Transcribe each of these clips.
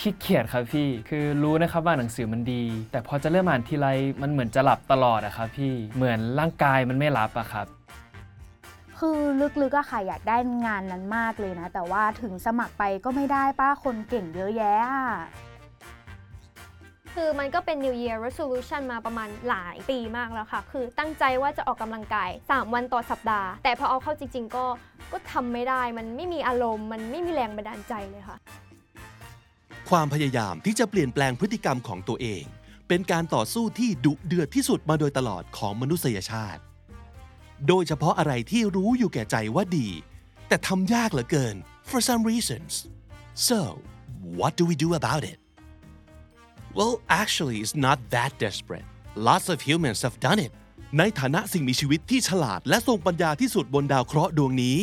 ขี้เกียจครับพี่ คือรู้นะครับว่าหนังสือมันดี แต่พอจะเริ่มอ่านทีไรมันเหมือนจะหลับตลอดอะครับพี่ เหมือนร่างกายมันไม่รับอะครับ คือลึกๆอะค่ะอยากได้งานนั้นมากเลยนะ แต่ว่าถึงสมัครไปก็ไม่ได้ป้าคนเก่งเยอะแยะอะคือมันก็เป็น New Year Resolution มาประมาณหลายปีมากแล้วค่ะ คือตั้งใจว่าจะออกกำลังกาย 3 วันต่อสัปดาห์ แต่พอเอาเข้าจริง ๆ ก็ก็ทำไม่ได้ มันไม่มีอารมณ์ มันไม่มีแรงบันดาลใจเลยค่ะ ความพยายามที่จะเปลี่ยนแปลงพฤติกรรมของตัวเอง เป็นการต่อสู้ที่ดุเดือดที่สุดมาโดยตลอดของมนุษยชาติ โดยเฉพาะอะไรที่รู้อยู่แก่ใจว่าดี แต่ทำยากเหลือเกิน for some reasons so what do we do about it well actually it's not that desperate lots of humans have done it ในฐานะสิ่งมีชีวิตที่ฉลาดและทรงปัญญาที่สุดบนดาวเคราะห์ดวงนี้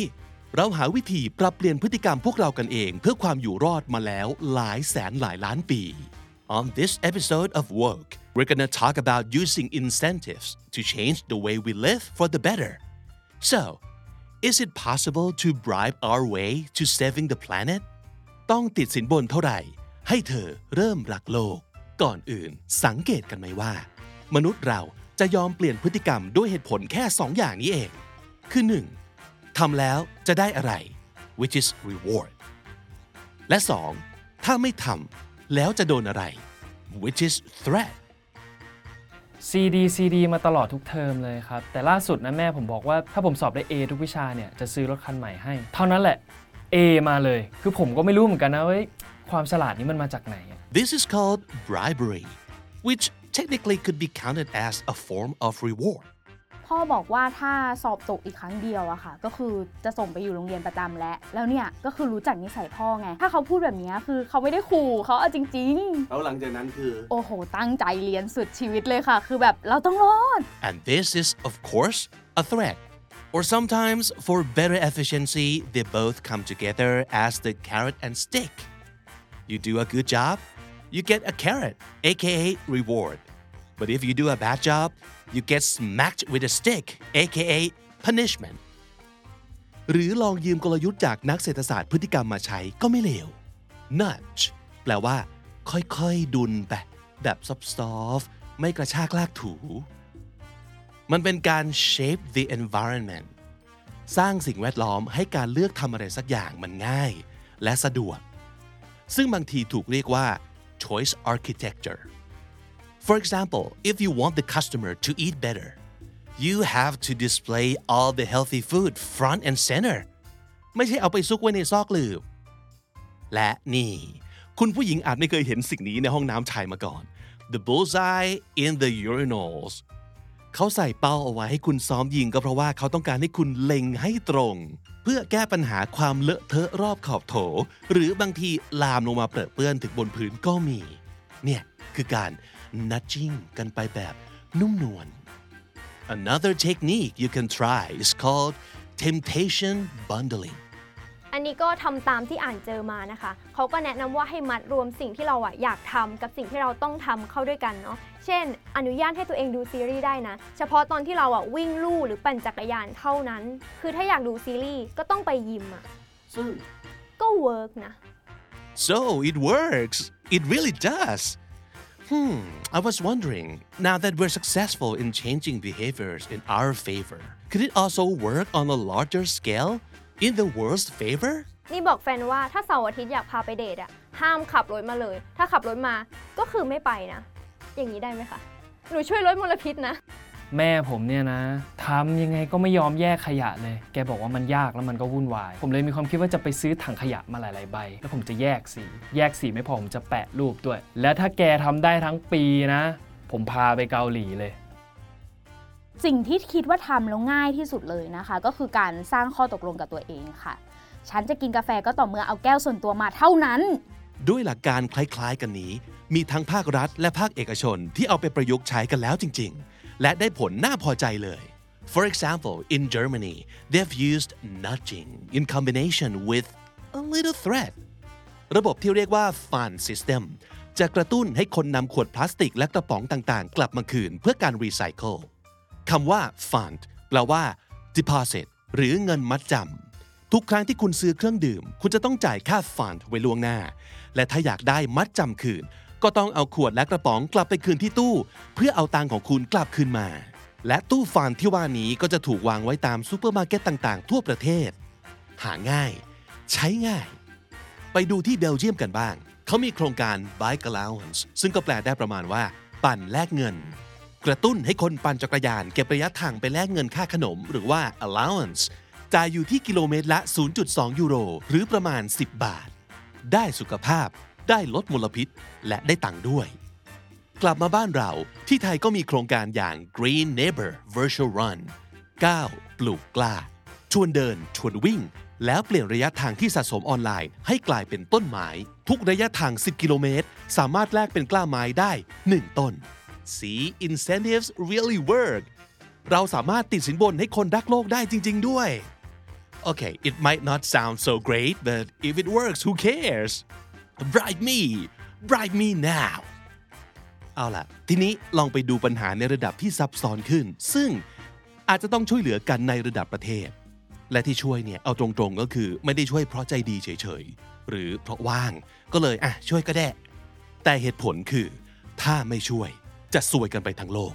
เราหาวิธีปรับเปลี่ยนพฤติกรรมพวกเรากันเองเพื่อความอยู่รอดมาแล้วหลายแสนหลายล้านปี On this episode of Work we're gonna talk about using incentives to change the way we live for the better so is it possible to bribe our way to saving the planet ต้องติดสินบนเท่าไหร่ ให้เธอเริ่มรักโลก ก่อนอื่นสังเกตกันไหมว่า มนุษย์เราจะยอมเปลี่ยนพฤติกรรมด้วยเหตุผลแค่ 2 อย่างนี้เอง คือ 1. ทำแล้วจะได้อะไร which is reward และ 2. ถ้าไม่ทำแล้วจะโดนอะไร which is threat CD CD มาตลอดทุกเทอมเลยครับ แต่ล่าสุดนะแม่ผมบอกว่าถ้าผมสอบได้ A ทุกวิชาเนี่ยจะซื้อรถคันใหม่ให้ เท่านั้นแหละ A มาเลย คือผมก็ไม่รู้เหมือนกันนะว่าความฉลาดนี้มันมาจากไหนอะ This is called bribery which technically could be counted as a form of reward พ่อบอกว่าถ้าสอบตกอีกครั้งเดียวอะค่ะ ก็คือจะส่งไปอยู่โรงเรียนประจำแล้ว แล้วเนี่ยก็คือรู้จักนิสัยพ่อไง ถ้าเขาพูดแบบเนี้ยคือเขาไม่ได้ขู่เขาเอาจริงแล้วหลังจากนั้นคือๆโอ้โห ตั้งใจเรียนสุดชีวิตเลยค่ะ คือแบบเราต้องรอด And this is, of course, a threat. Or sometimes, for better efficiency, they both come together as the carrot and stick. You do a good job, you get a carrot, aka reward. But if you do a bad job, you get smacked with a stick, aka punishment. หรือลองยืมกลยุทธ์จากนักเศรษฐศาสตร์พฤติกรรมมาใช้ก็ไม่เลว nudge แปลว่า ค่อยๆ ดุลไปแบบ soft ๆไม่กระชากลากถู มันเป็นการ shape the environment สร้างสิ่งแวดล้อมให้การเลือกทำอะไรสักอย่างมันง่าย และสะดวก ซึ่งบางทีถูกเรียกว่า choice architecture For example if you want the customer to eat better you have to display all the healthy food front and center ไม่ใช่เอาไปซุกไว้ในซอกลืบและนี่ คุณผู้หญิงอาจไม่เคยเห็นสิ่งนี้ในห้องน้ำชายมาก่อน The bullseye in the urinals เขาใส่เป้าเอาไว้ให้คุณซ้อมยิงก็เพราะว่าเขาต้องการให้คุณเล็งให้ตรง เพื่อแก้ปัญหาความเลอะเทอะรอบขอบโถ หรือบางทีลามลงมาเปรอะเปื้อนถึงบนพื้นก็มี เนี่ยคือการ nudging กันไปแบบนุ่มนวล Another technique you can try is called temptation bundling อันนี้ก็ทำตามที่อ่านเจอมานะคะ เขาก็แนะนำว่าให้มัดรวมสิ่งที่เราอะอยากทำกับสิ่งที่เราต้องทำเข้าด้วยกันเนาะ เช่น อนุญาตให้ตัวเองดูซีรีส์ได้นะ เฉพาะตอนที่เราอะวิ่งลู่หรือปั่นจักรยานเท่านั้น คือถ้าอยากดูซีรีส์ก็ต้องไปยิมอะซึ่งก็ work นะ So it works. It really does. Hmm, I was wondering, now that we're successful in changing behaviors in our favor, could it also work on a larger scale in the world's favor? นี่บอกแฟนว่าถ้าเสาร์อาทิตย์อยากพาไปเดทอะห้ามขับรถมาเลย ถ้าขับรถมาก็คือไม่ไปนะ อย่างนี้ได้ไหมคะ หนูช่วยลดมลพิษนะ แม่ผมเนี่ยนะทำยังไงก็ไม่ยอมแยกขยะเลย แกบอกว่ามันยากแล้วมันก็วุ่นวาย ผมเลยมีความคิดว่าจะไปซื้อถังขยะมาหลาย ๆ ใบ แล้วผมจะแยกสี แยกสีไม่พอผมจะแปะรูปด้วย แล้วถ้าแกทำได้ทั้งปีนะ ผมพาไปเกาหลีเลย สิ่งที่คิดว่าทำแล้วง่ายที่สุดเลยนะคะ ก็คือการสร้างข้อตกลงกับตัวเองค่ะ ฉันจะกินกาแฟก็ต่อเมื่อเอาแก้วส่วนตัวมาเท่านั้น ด้วยหลักการคล้ายๆกันนี้ มีทั้งภาครัฐและภาคเอกชนที่เอาไปประยุกต์ใช้กันแล้วจริง ๆ และได้ผลน่าพอใจเลย For example in Germany they've used nudging in combination with a little threat ระบบที่เรียกว่า Pfand system จะกระตุ้นให้คนนำขวดพลาสติกและกระป๋องต่างๆ กลับมาคืนเพื่อการรีไซเคิลคำว่า fund แปลว่า deposit หรือเงินมัดจำทุกครั้งที่คุณซื้อเครื่องดื่ม คุณจะต้องจ่ายค่า Pfand ไว้ล่วงหน้า และถ้าอยากได้มัดจำคืน ก็ต้องเอาขวดและกระป๋องกลับไปคืนที่ตู้ เพื่อเอาตังของคุณกลับคืนมา และตู้ Pfand ที่ว่านี้ก็จะถูกวางไว้ตามซูเปอร์มาร์เก็ตต่างๆ ทั่วประเทศ หาง่าย ใช้ง่าย ไปดูที่เบลเยียมกันบ้าง เขามีโครงการ Bike Allowance ซึ่งก็แปลได้ประมาณว่า ปั่นแลกเงิน กระตุ้นให้คนปั่นจักรยานเก็บระยะทางไปแลกเงินค่าขนม หรือว่า allowance จ่ายอยู่ที่กิโลเมตรละ 0.2 ยูโร หรือประมาณ 10 บาท ได้สุขภาพ ได้ลดมลพิษ และได้ตังค์ด้วย กลับมาบ้านเราที่ไทยก็มีโครงการอย่าง Green Neighbor Virtual Run 9 ปลูกกล้า ชวนเดิน ชวนวิ่ง แล้วเปลี่ยนระยะทางที่สะสมออนไลน์ ให้กลายเป็นต้นไม้ ทุกระยะทาง 10 กิโลเมตร สามารถแลกเป็นกล้าไม้ได้ 1 ต้น See incentives really work เราสามารถติดสินบนให้คนรักโลกได้จริง ๆ ด้วย Okay, it might not sound so great, but if it works, who cares? Bribe me! Bribe me now! เอาล่ะ ทีนี้ลองไปดูปัญหาในระดับที่ซับซ้อนขึ้น ซึ่งอาจจะต้องช่วยเหลือกันในระดับประเทศ และที่ช่วยเนี่ย เอาตรงๆก็คือไม่ได้ช่วยเพราะใจดีเฉยๆ หรือเพราะว่าง ก็เลยอะช่วยก็ได้ แต่เหตุผลคือ ถ้าไม่ช่วยจะซวยกันไปทั้งโลก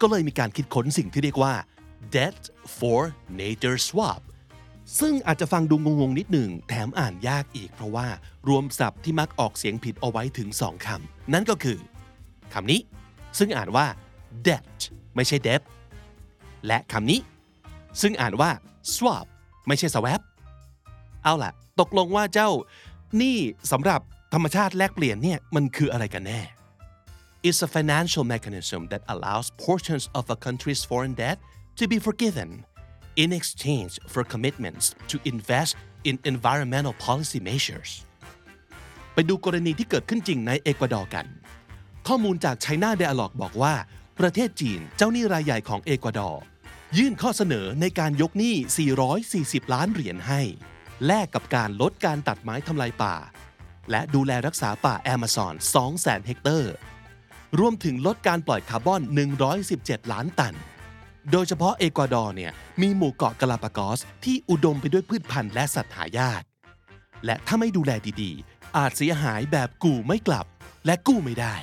ก็เลยมีการคิดค้นสิ่งที่เรียกว่า debt for nature swap ซึ่งอาจจะฟังดูงงๆนิดหนึ่ง แถมอ่านยากอีกเพราะว่ารวมศัพท์ที่มักออกเสียงผิดเอาไว้ถึงสองคำ นั่นก็คือคำนี้ ซึ่งอ่านว่า debt ไม่ใช่ debt และคำนี้ ซึ่งอ่านว่า swap ไม่ใช่ swap เอาล่ะ ตกลงว่าเจ้า นี่สำหรับธรรมชาติแลกเปลี่ยนเนี่ย มันคืออะไรกันแน่ is a financial mechanism that allows portions of a country's foreign debt to be forgiven in exchange for commitments to invest in environmental policy measures ไปดูกรณีที่เกิดขึ้นจริงในเอกวาดอร์กัน ข้อมูลจาก China Dialog บอกว่า ประเทศจีนเจ้าหนี้รายใหญ่ของเอกวาดอร์ยื่นข้อเสนอในการยกหนี้ 440 ล้านเหรียญให้ แลกกับการลดการตัดไม้ทำลายป่า และดูแลรักษาป่าแอมะซอน 200,000 เฮกตาร์ รวมถึงลดการปล่อยคาร์บอน 117 ล้านตัน โดยเฉพาะเอกวาดอร์เนี่ยมีหมู่เกาะกาลาปากอส ที่อุดมไปด้วยพืชพันธุ์และสัตว์หายาก และถ้าไม่ดูแลดีๆ อาจเสียหายแบบกู้ไม่กลับ และกู้ไม่ได้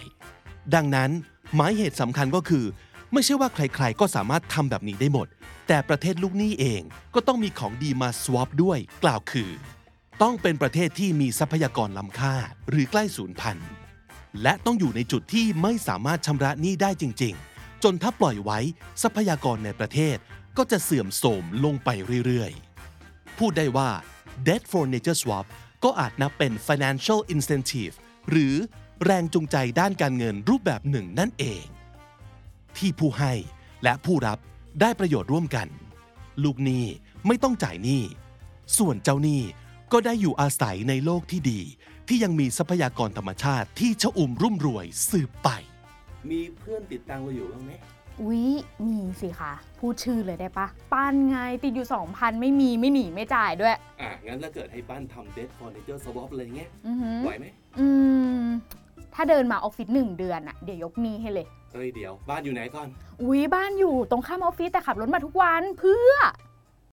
ดังนั้นหมายเหตุสำคัญก็คือ ไม่ใช่ว่าใครๆก็สามารถทำแบบนี้ได้หมด แต่ประเทศลูกหนี้เองก็ต้องมีของดีมา swap ด้วย กล่าวคือ ต้องเป็นประเทศที่มีทรัพยากรล้ำค่า หรือใกล้สูญพันธุ์และต้องอยู่ในจุดที่ไม่สามารถชำระหนี้ได้จริง ๆ จนถ้าปล่อยไว้ทรัพยากรในประเทศก็จะเสื่อมโทรมลงไปเรื่อยๆ พูดได้ว่า debt for nature swap ก็อาจนับเป็น financial incentive หรือแรงจูงใจด้านการเงินรูปแบบหนึ่งนั่นเอง ที่ผู้ให้และผู้รับได้ประโยชน์ร่วมกัน ลูกหนี้ไม่ต้องจ่ายหนี้ ส่วนเจ้าหนี้ก็ได้อยู่อาศัยในโลกที่ดี ที่ยังมีทรัพยากรธรรมชาติที่ชอุ่มรุ่มรวยสืบไป มีเพื่อนติดตังเราอยู่บ้างไหมอุ๊ยมีสิคะพูดชื่อเลยได้ปะปั้นไงติดอยู่ 2,000 ไม่มีไม่หนีไม่จ่ายด้วย อะ งั้นถ้าเกิดให้ปั้นทำ debt for nature swap อะไรเงี้ยอือหือไหวไหมอืมถ้าเดินมาออฟฟิศหนึ่งเดือนอะเดี๋ยวยกหนี้ให้เลย เฮ้ยเดี๋ยว บ้านอยู่ไหนก่อน อุ๊ยบ้านอยู่ตรงข้ามออฟฟิศแต่ขับรถมาทุกวันเพื่อ